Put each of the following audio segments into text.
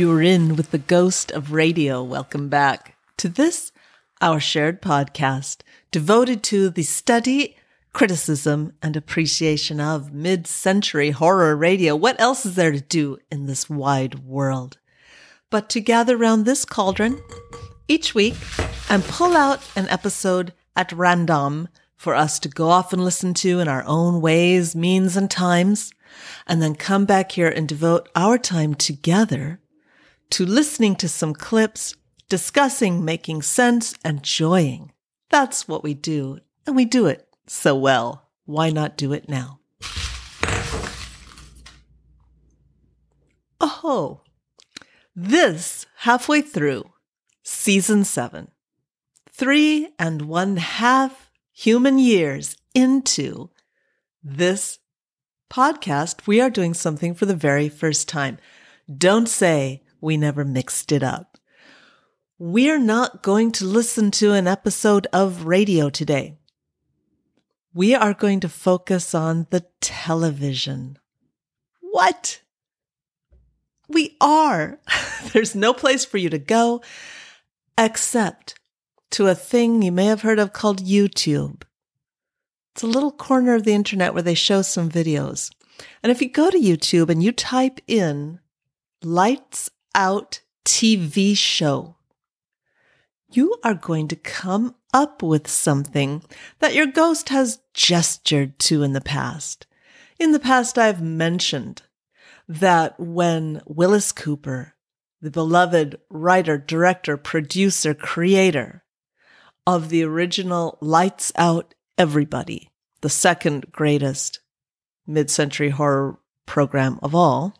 You're in with the ghost of radio. Welcome back to this, our shared podcast devoted to the study, criticism, and appreciation of mid century horror radio. What else is there to do in this wide world? But to gather around this cauldron each week and pull out an episode at random for us to go off and listen to in our own ways, means, and times, and then come back here and devote our time together to listening to some clips, discussing, making sense, and joying. That's what we do, and we do it so well. Why not do it now? Oh, this halfway through season seven, three and one half human years into this podcast, we are doing something for the very first time. Don't say we never mixed it up. We're not going to listen to an episode of radio today. We are going to focus on the television. What? We are. There's no place for you to go except to a thing you may have heard of called YouTube. It's a little corner of the internet where they show some videos. And if you go to YouTube and you type in lights out TV show, you are going to come up with something that your ghost has gestured to in the past. In the past, I've mentioned that when Willis Cooper, the beloved writer, director, producer, creator of the original Lights Out Everybody, the second greatest mid century horror program of all,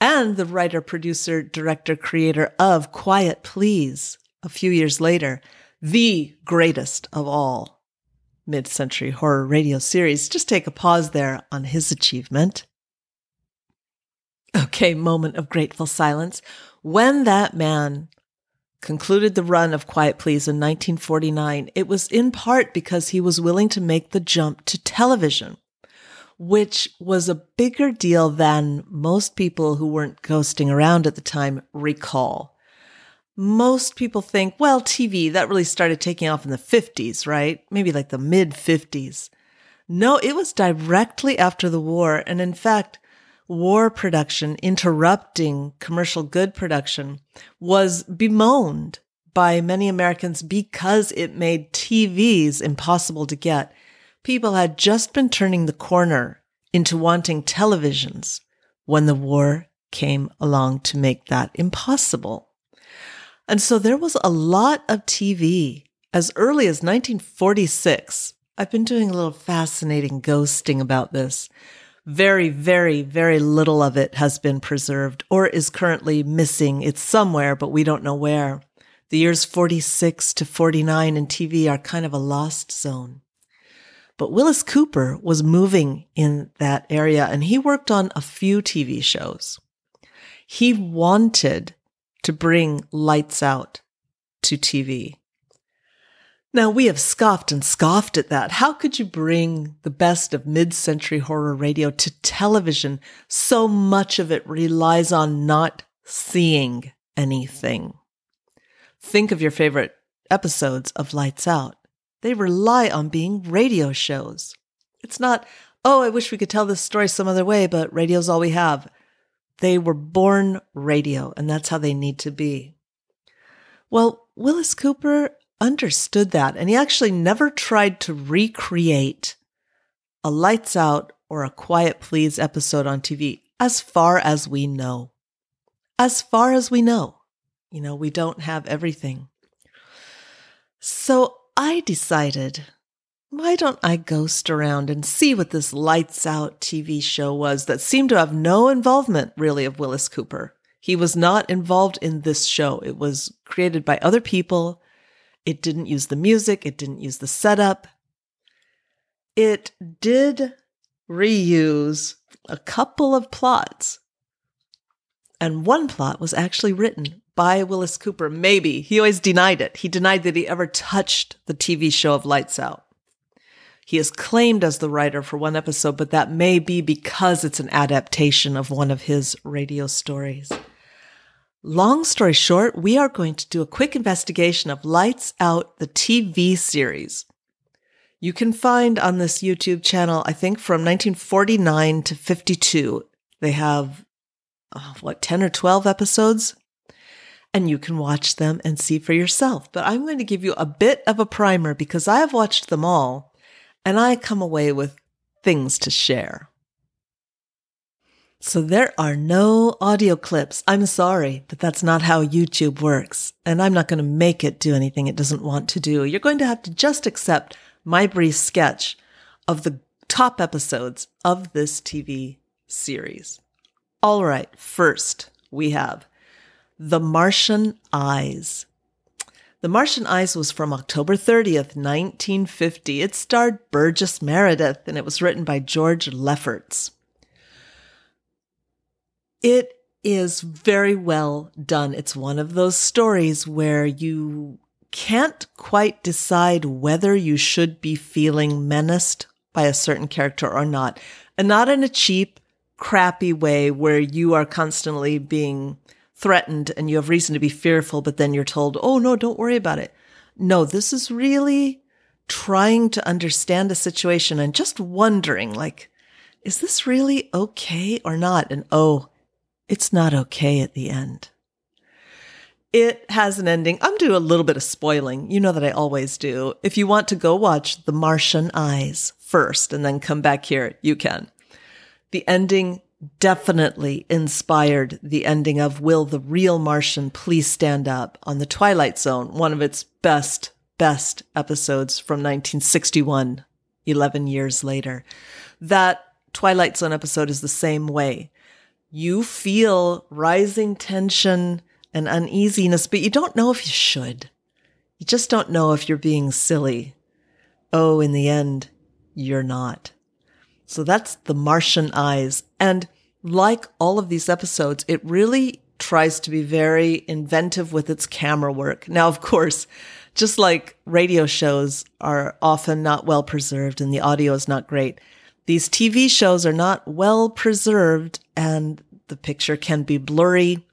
and the writer, producer, director, creator of Quiet Please a few years later, the greatest of all mid century horror radio series. Just take a pause there on his achievement. Okay, moment of grateful silence. When that man concluded the run of Quiet Please in 1949, it was in part because he was willing to make the jump to television which was a bigger deal than most people who weren't ghosting around at the time recall. Most people think, well, TV, that really started taking off in the 50s, right? Maybe like the mid 50s. No, it was directly after the war. And in fact, war production interrupting commercial good production was bemoaned by many Americans because it made TVs impossible to get people had just been turning the corner into wanting televisions when the war came along to make that impossible. And so there was a lot of TV as early as 1946. I've been doing a little fascinating ghosting about this. Very, very, very little of it has been preserved or is currently missing. It's somewhere, but we don't know where. The years 46 to 49 in TV are kind of a lost zone. But Willis Cooper was moving in that area and he worked on a few TV shows. He wanted to bring lights out to TV. Now we have scoffed and scoffed at that. How could you bring the best of mid-century horror radio to television? So much of it relies on not seeing anything. Think of your favorite episodes of Lights Out. They rely on being radio shows. It's not, oh, I wish we could tell this story some other way, but radio's all we have. They were born radio, and that's how they need to be. Well, Willis Cooper understood that, and he actually never tried to recreate a lights out or a quiet please episode on TV, as far as we know. As far as we know. You know, we don't have everything. So I decided, why don't I ghost around and see what this lights out TV show was that seemed to have no involvement really of Willis Cooper. He was not involved in this show. It was created by other people. It didn't use the music. It didn't use the setup. It did reuse a couple of plots. And one plot was actually written by Willis Cooper. Maybe. He always denied it. He denied that he ever touched the TV show of Lights Out. He is claimed as the writer for one episode, but that may be because it's an adaptation of one of his radio stories. Long story short, we are going to do a quick investigation of Lights Out, the TV series. You can find on this YouTube channel, I think from 1949 to 52, they have, uh, what, 10 or 12 episodes? And you can watch them and see for yourself. But I'm going to give you a bit of a primer because I have watched them all and I come away with things to share. So there are no audio clips. I'm sorry, but that's not how YouTube works. And I'm not going to make it do anything it doesn't want to do. You're going to have to just accept my brief sketch of the top episodes of this TV series. All right, first we have The Martian Eyes. The Martian Eyes was from October 30th, 1950. It starred Burgess Meredith and it was written by George Lefferts. It is very well done. It's one of those stories where you can't quite decide whether you should be feeling menaced by a certain character or not. And not in a cheap, crappy way where you are constantly being threatened and you have reason to be fearful, but then you're told, oh no, don't worry about it. No, this is really trying to understand a situation and just wondering, like, is this really okay or not? And oh, it's not okay at the end. It has an ending. I'm doing a little bit of spoiling. You know that I always do. If you want to go watch The Martian Eyes first and then come back here, you can. The ending definitely inspired the ending of Will the Real Martian Please Stand Up on The Twilight Zone, one of its best, best episodes from 1961, 11 years later. That Twilight Zone episode is the same way you feel rising tension and uneasiness, but you don't know if you should. You just don't know if you're being silly. Oh, in the end, you're not. So that's the Martian eyes. And like all of these episodes, it really tries to be very inventive with its camera work. Now, of course, just like radio shows are often not well preserved and the audio is not great, these TV shows are not well preserved and the picture can be blurry.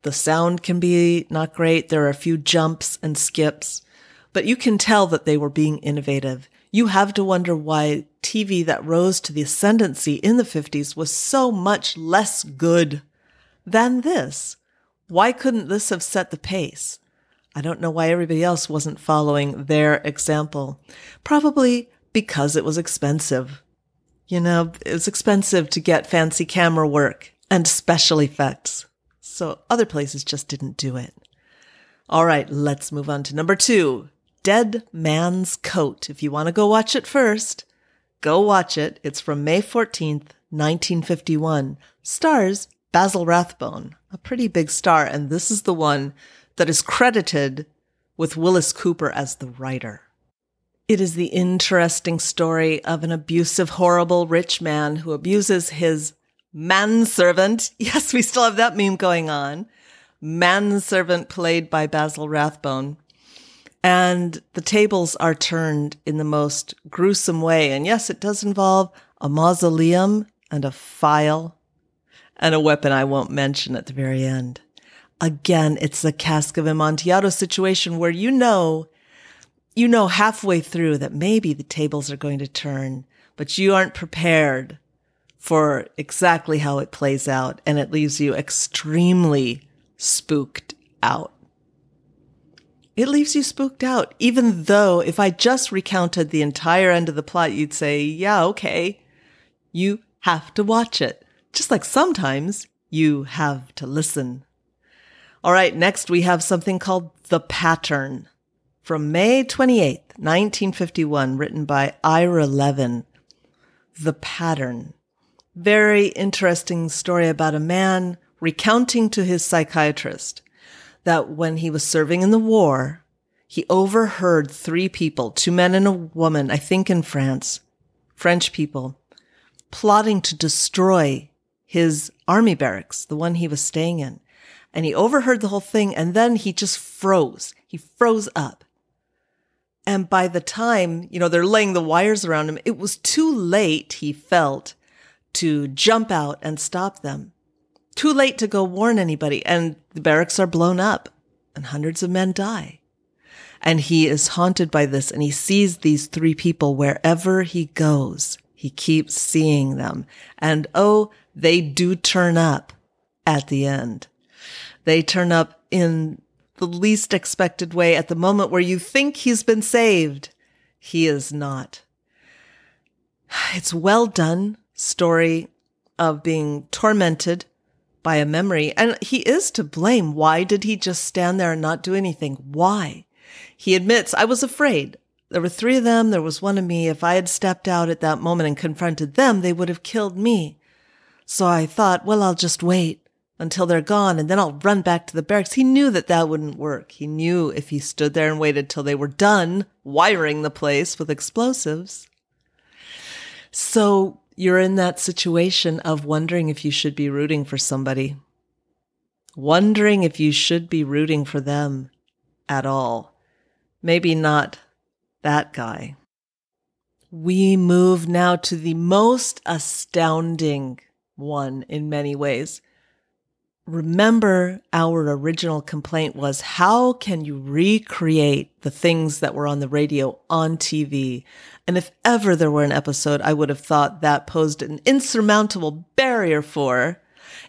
The sound can be not great. There are a few jumps and skips, but you can tell that they were being innovative. You have to wonder why TV that rose to the ascendancy in the 50s was so much less good than this. Why couldn't this have set the pace? I don't know why everybody else wasn't following their example. Probably because it was expensive. You know, it was expensive to get fancy camera work and special effects. So other places just didn't do it. All right, let's move on to number two Dead Man's Coat. If you want to go watch it first, go watch it. It's from May 14th, 1951. Stars Basil Rathbone, a pretty big star, and this is the one that is credited with Willis Cooper as the writer. It is the interesting story of an abusive, horrible rich man who abuses his manservant. Yes, we still have that meme going on. Manservant played by Basil Rathbone. And the tables are turned in the most gruesome way. And yes, it does involve a mausoleum and a file and a weapon I won't mention at the very end. Again, it's the cask of Amontillado situation where you know you know halfway through that maybe the tables are going to turn, but you aren't prepared for exactly how it plays out. And it leaves you extremely spooked out. It leaves you spooked out, even though if I just recounted the entire end of the plot, you'd say, yeah, okay. You have to watch it. Just like sometimes you have to listen. All right. Next we have something called The Pattern from May 28th, 1951, written by Ira Levin. The Pattern. Very interesting story about a man recounting to his psychiatrist that when he was serving in the war, he overheard three people, two men and a woman, I think in France, French people, plotting to destroy his army barracks, the one he was staying in. And he overheard the whole thing and then he just froze. He froze up. And by the time, you know, they're laying the wires around him, it was too late, he felt, to jump out and stop them. Too late to go warn anybody. And the barracks are blown up and hundreds of men die. And he is haunted by this and he sees these three people wherever he goes. He keeps seeing them. And oh, they do turn up at the end. They turn up in the least expected way at the moment where you think he's been saved. He is not. It's well done story of being tormented by a memory. And he is to blame. Why did he just stand there and not do anything? Why? He admits, I was afraid. There were three of them. There was one of me. If I had stepped out at that moment and confronted them, they would have killed me. So I thought, well, I'll just wait until they're gone and then I'll run back to the barracks. He knew that that wouldn't work. He knew if he stood there and waited till they were done wiring the place with explosives. So you're in that situation of wondering if you should be rooting for somebody, wondering if you should be rooting for them at all. Maybe not that guy. We move now to the most astounding one in many ways. Remember, our original complaint was how can you recreate the things that were on the radio on TV? And if ever there were an episode I would have thought that posed an insurmountable barrier for,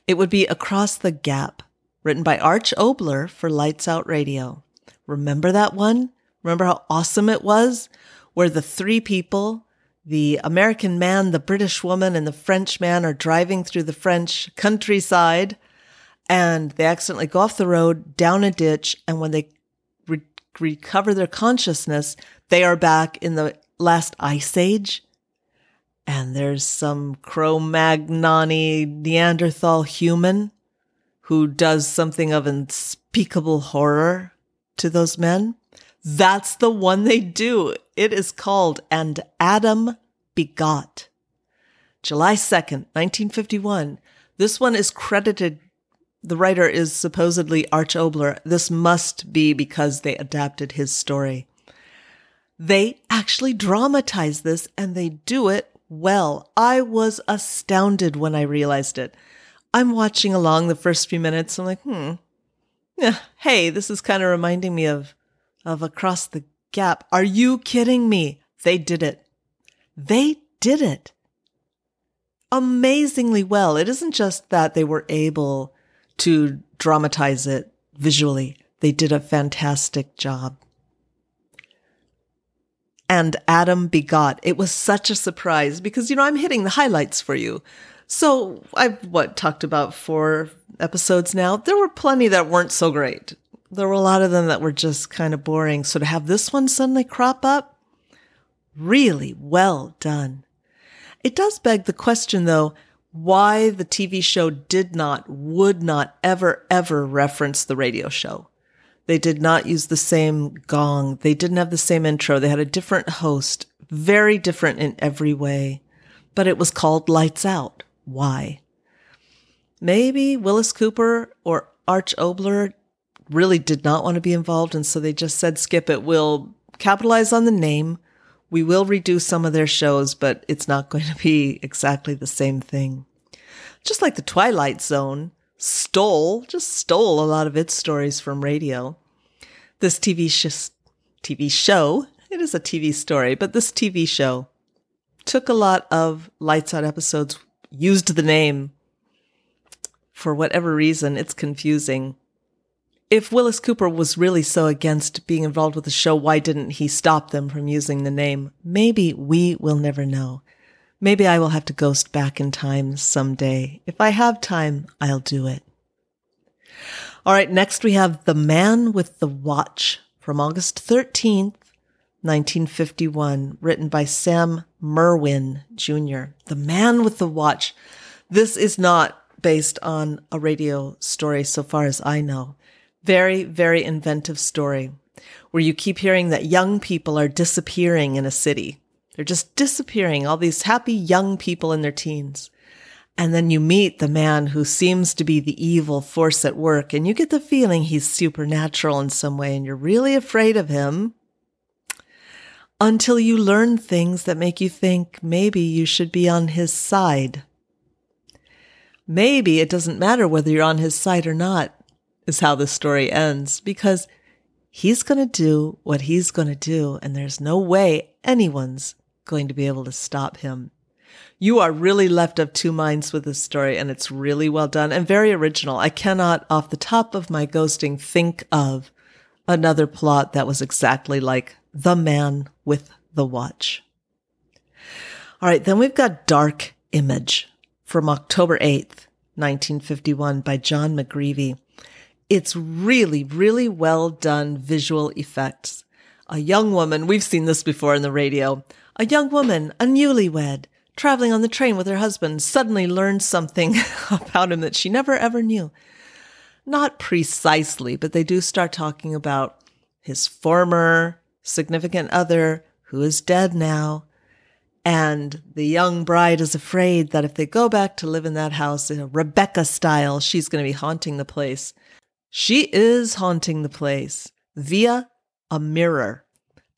it would be Across the Gap, written by Arch Oboler for Lights Out Radio. Remember that one? Remember how awesome it was? Where the three people, the American man, the British woman, and the French man are driving through the French countryside and they accidentally go off the road down a ditch. And when they re- recover their consciousness, they are back in the last ice age. And there's some Cro Magnoni Neanderthal human who does something of unspeakable horror to those men. That's the one they do. It is called And Adam Begot. July 2nd, 1951. This one is credited. The writer is supposedly Arch Oboler. This must be because they adapted his story. They actually dramatize this and they do it well. I was astounded when I realized it. I'm watching along the first few minutes. I'm like, hmm, yeah, hey, this is kind of reminding me of of Across the Gap. Are you kidding me? They did it. They did it amazingly well. It isn't just that they were able to dramatize it visually. They did a fantastic job. And Adam begot. It was such a surprise because, you know, I'm hitting the highlights for you. So I've what talked about four episodes now. There were plenty that weren't so great there were a lot of them that were just kind of boring. So to have this one suddenly crop up, really well done. It does beg the question though, why the TV show did not, would not ever, ever reference the radio show. They did not use the same gong. They didn't have the same intro. They had a different host, very different in every way, but it was called Lights Out. Why? Maybe Willis Cooper or Arch Oboler really did not want to be involved. And so they just said, skip it. We'll capitalize on the name. We will redo some of their shows, but it's not going to be exactly the same thing. Just like the Twilight Zone stole, just stole a lot of its stories from radio. This TV, sh- TV show, it is a TV story, but this TV show took a lot of Lights Out episodes, used the name. For whatever reason, it's confusing if Willis Cooper was really so against being involved with the show, why didn't he stop them from using the name? Maybe we will never know. Maybe I will have to ghost back in time someday. If I have time, I'll do it. All right, next we have The Man with the Watch from August 13th, 1951, written by Sam Merwin Jr. The Man with the Watch. This is not based on a radio story so far as I know. Very, very inventive story where you keep hearing that young people are disappearing in a city. They're just disappearing, all these happy young people in their teens. And then you meet the man who seems to be the evil force at work, and you get the feeling he's supernatural in some way, and you're really afraid of him until you learn things that make you think maybe you should be on his side. maybe it doesn't matter whether you're on his side or not, is how the story ends, because he's going to do what he's going to do, and there's no way anyone's going to be able to stop him. You are really left of two minds with this story, and it's really well done and very original. I cannot, off the top of my ghosting, think of another plot that was exactly like The Man with the Watch. All right, then we've got Dark Image from October 8th, 1951 by John McGreevy. It's really, really well done visual effects. A young woman, we've seen this before in the radio, a young woman, a newlywed, traveling on the train with her husband, suddenly learns something about him that she never ever knew. Not precisely, but they do start talking about his former significant other who is dead now. And the young bride is afraid that if they go back to live in that house, in a Rebecca style, she's going to be haunting the place. She is haunting the place via a mirror.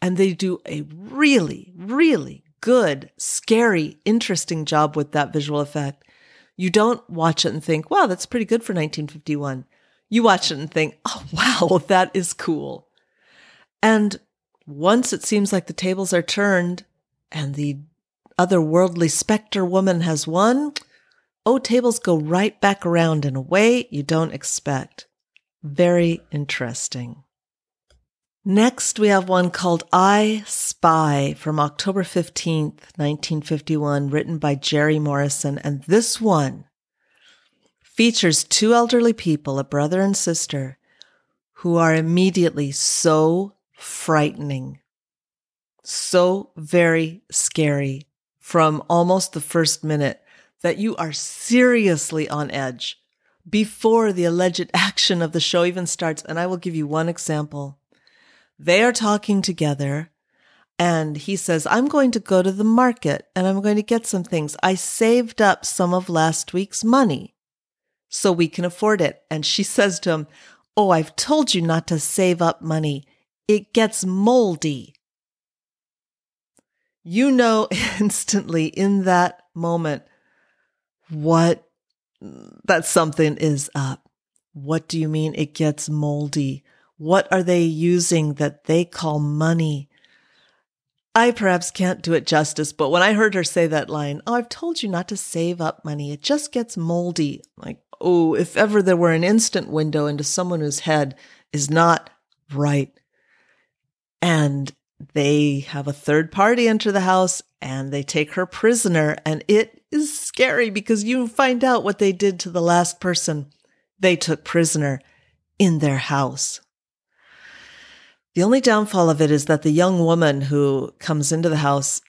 And they do a really, really good, scary, interesting job with that visual effect. You don't watch it and think, wow, that's pretty good for 1951. You watch it and think, oh, wow, that is cool. And once it seems like the tables are turned and the otherworldly specter woman has won, oh, tables go right back around in a way you don't expect. Very interesting. Next, we have one called I Spy from October 15th, 1951, written by Jerry Morrison. And this one features two elderly people, a brother and sister, who are immediately so frightening, so very scary from almost the first minute that you are seriously on edge before the alleged action of the show even starts. And I will give you one example. They are talking together and he says, I'm going to go to the market and I'm going to get some things. I saved up some of last week's money so we can afford it. And she says to him, Oh, I've told you not to save up money. It gets moldy. You know instantly in that moment what that something is up. What do you mean it gets moldy? What are they using that they call money? I perhaps can't do it justice, but when I heard her say that line, oh, I've told you not to save up money. It just gets moldy. Like, oh, if ever there were an instant window into someone whose head is not right. And they have a third party enter the house and they take her prisoner. And it is scary because you find out what they did to the last person they took prisoner in their house. The only downfall of it is that the young woman who comes into the house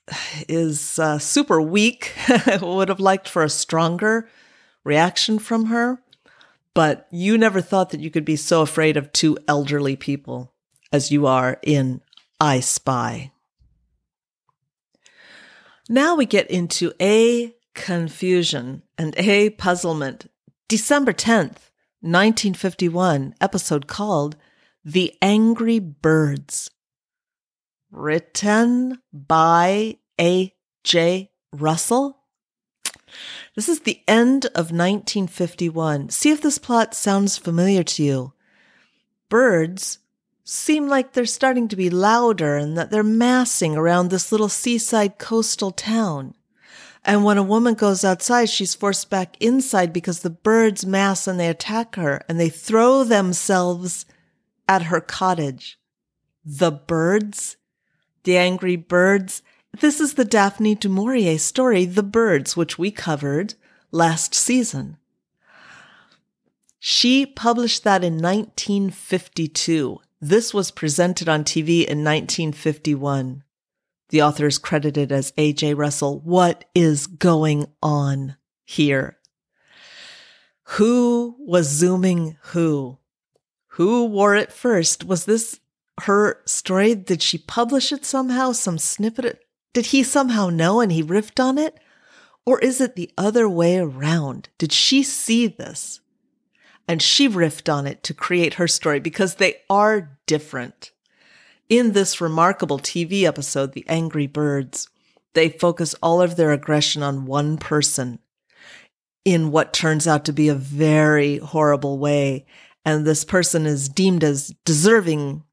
is uh, super weak. Would have liked for a stronger reaction from her. But you never thought that you could be so afraid of two elderly people as you are in I Spy. Now we get into a confusion and a puzzlement. December 10th, 1951, episode called The Angry Birds. Written by A. J. Russell. This is the end of 1951. See if this plot sounds familiar to you. Birds seem like they're starting to be louder and that they're massing around this little seaside coastal town. And when a woman goes outside, she's forced back inside because the birds mass and they attack her and they throw themselves at her cottage. The birds? The angry birds? This is the Daphne du Maurier story, The Birds, which we covered last season. She published that in 1952. This was presented on TV in 1951. The author is credited as A.J. Russell. What is going on here? Who was zooming who? Who wore it first? Was this her story? Did she publish it somehow? Some snippet? Did he somehow know and he riffed on it? Or is it the other way around? Did she see this? And she riffed on it to create her story because they are different. In this remarkable TV episode, The Angry Birds, they focus all of their aggression on one person. in what turns out to be a very horrible way. And this person is deemed as deserving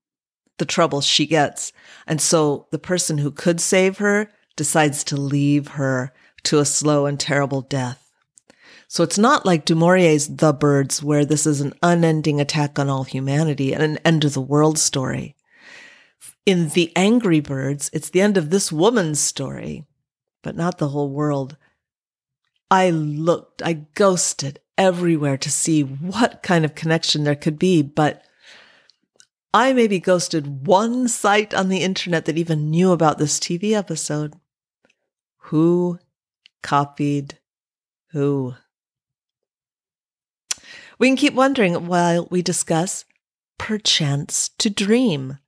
the trouble she gets. And so the person who could save her decides to leave her to a slow and terrible death. So it's not like Du Maurier's The Birds, where this is an unending attack on all humanity and an end of the world story. In The Angry Birds, it's the end of this woman's story, but not the whole world. I looked, I ghosted everywhere to see what kind of connection there could be, but I maybe ghosted one site on the internet that even knew about this TV episode. Who copied who? We can keep wondering while we discuss Perchance to Dream.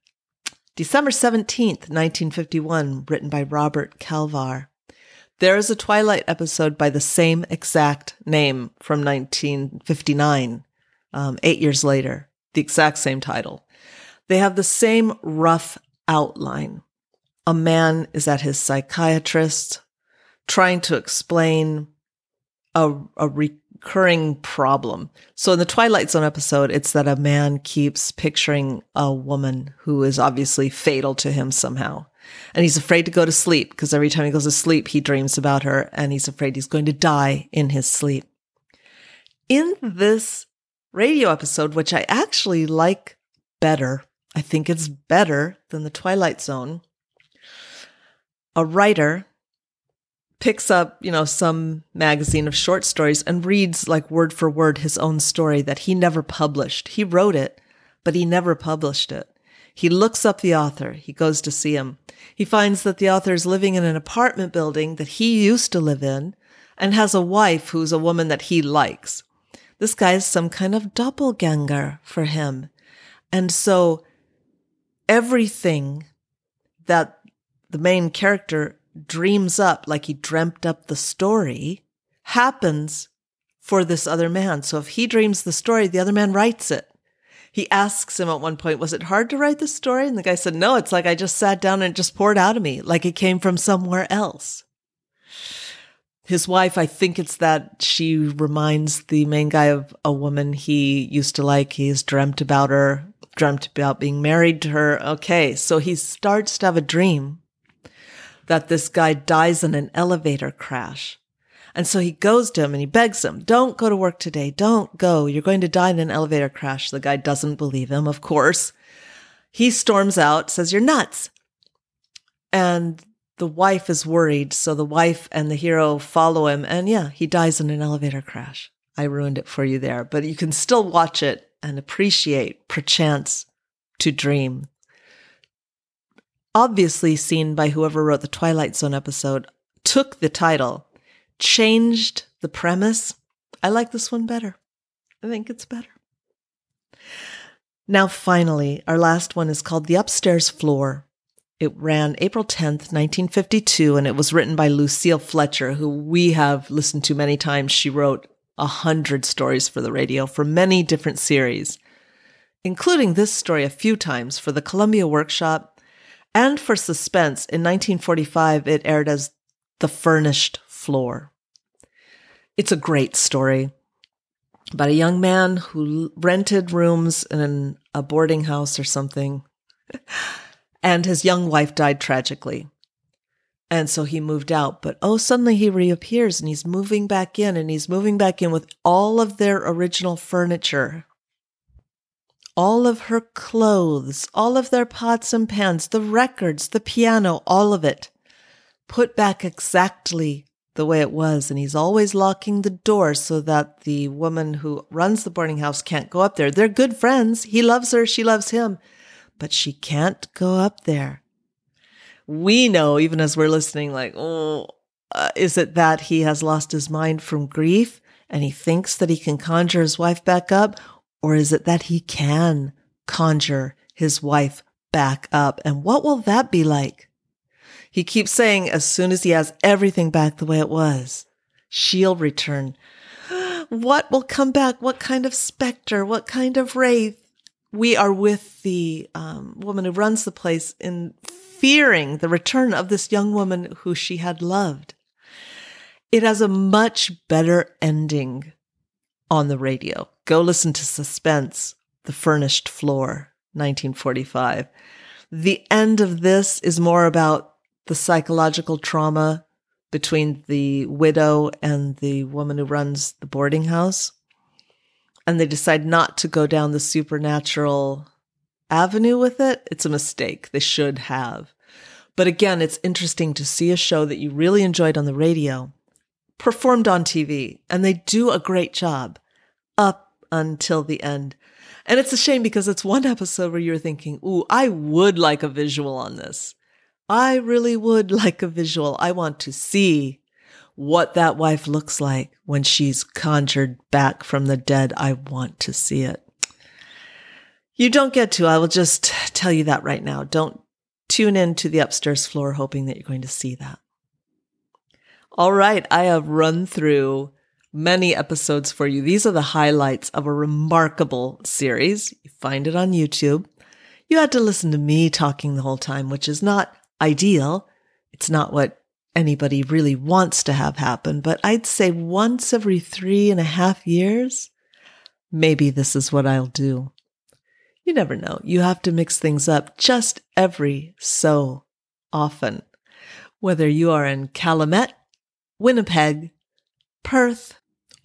December 17th, 1951, written by Robert Calvar. There is a Twilight episode by the same exact name from 1959, um, eight years later, the exact same title. They have the same rough outline. A man is at his psychiatrist trying to explain a, a recurring problem. So in the Twilight Zone episode, it's that a man keeps picturing a woman who is obviously fatal to him somehow. And he's afraid to go to sleep because every time he goes to sleep, he dreams about her and he's afraid he's going to die in his sleep. In this radio episode, which I actually like better, I think it's better than The Twilight Zone, a writer picks up, you know, some magazine of short stories and reads like word for word his own story that he never published. He wrote it, but he never published it. He looks up the author. He goes to see him. He finds that the author is living in an apartment building that he used to live in and has a wife who's a woman that he likes. This guy is some kind of doppelganger for him. And so everything that the main character dreams up, like he dreamt up the story, happens for this other man. So if he dreams the story, the other man writes it he asks him at one point, Was it hard to write the story? And the guy said, No, it's like I just sat down and it just poured out of me, like it came from somewhere else. His wife, I think it's that she reminds the main guy of a woman he used to like. He's dreamt about her, dreamt about being married to her. Okay, so he starts to have a dream that this guy dies in an elevator crash. And so he goes to him and he begs him, don't go to work today. Don't go. You're going to die in an elevator crash. The guy doesn't believe him, of course. He storms out, says, you're nuts. And the wife is worried. So the wife and the hero follow him. And yeah, he dies in an elevator crash. I ruined it for you there, but you can still watch it and appreciate perchance to dream. Obviously seen by whoever wrote the Twilight Zone episode, took the title changed the premise. I like this one better. I think it's better. Now, finally, our last one is called The Upstairs Floor. It ran April 10th, 1952, and it was written by Lucille Fletcher, who we have listened to many times. She wrote a hundred stories for the radio for many different series, including this story a few times for the Columbia Workshop and for Suspense. In 1945, it aired as The Furnished floor. It's a great story about a young man who rented rooms in a boarding house or something, and his young wife died tragically. And so he moved out, but oh, suddenly he reappears and he's moving back in and he's moving back in with all of their original furniture, all of her clothes, all of their pots and pans, the records, the piano, all of it put back exactly the way it was. And he's always locking the door so that the woman who runs the boarding house can't go up there. They're good friends. He loves her. She loves him, but she can't go up there. We know, even as we're listening, like, oh, uh, is it that he has lost his mind from grief and he thinks that he can conjure his wife back up? Or is it that he can conjure his wife back up? And what will that be like? He keeps saying as soon as he has everything back the way it was, she'll return. What will come back? What kind of specter? What kind of wraith? We are with the um, woman who runs the place in fearing the return of this young woman who she had loved. It has a much better ending on the radio. Go listen to Suspense, The Furnished Floor, 1945. The end of this is more about the psychological trauma between the widow and the woman who runs the boarding house. And they decide not to go down the supernatural avenue with it. It's a mistake. They should have. But again, it's interesting to see a show that you really enjoyed on the radio performed on TV, and they do a great job up until the end. And it's a shame because it's one episode where you're thinking, ooh, I would like a visual on this. I really would like a visual. I want to see what that wife looks like when she's conjured back from the dead. I want to see it. You don't get to. I will just tell you that right now. Don't tune in to the upstairs floor hoping that you're going to see that. All right, I have run through many episodes for you. These are the highlights of a remarkable series. You find it on YouTube. You had to listen to me talking the whole time, which is not ideal. It's not what anybody really wants to have happen, but I'd say once every three and a half years, maybe this is what I'll do. You never know. You have to mix things up just every so often. Whether you are in Calumet, Winnipeg, Perth,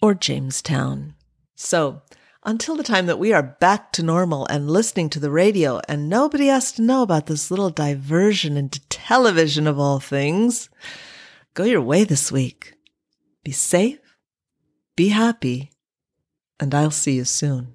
or Jamestown. So, until the time that we are back to normal and listening to the radio and nobody has to know about this little diversion into television of all things, go your way this week. Be safe, be happy, and I'll see you soon.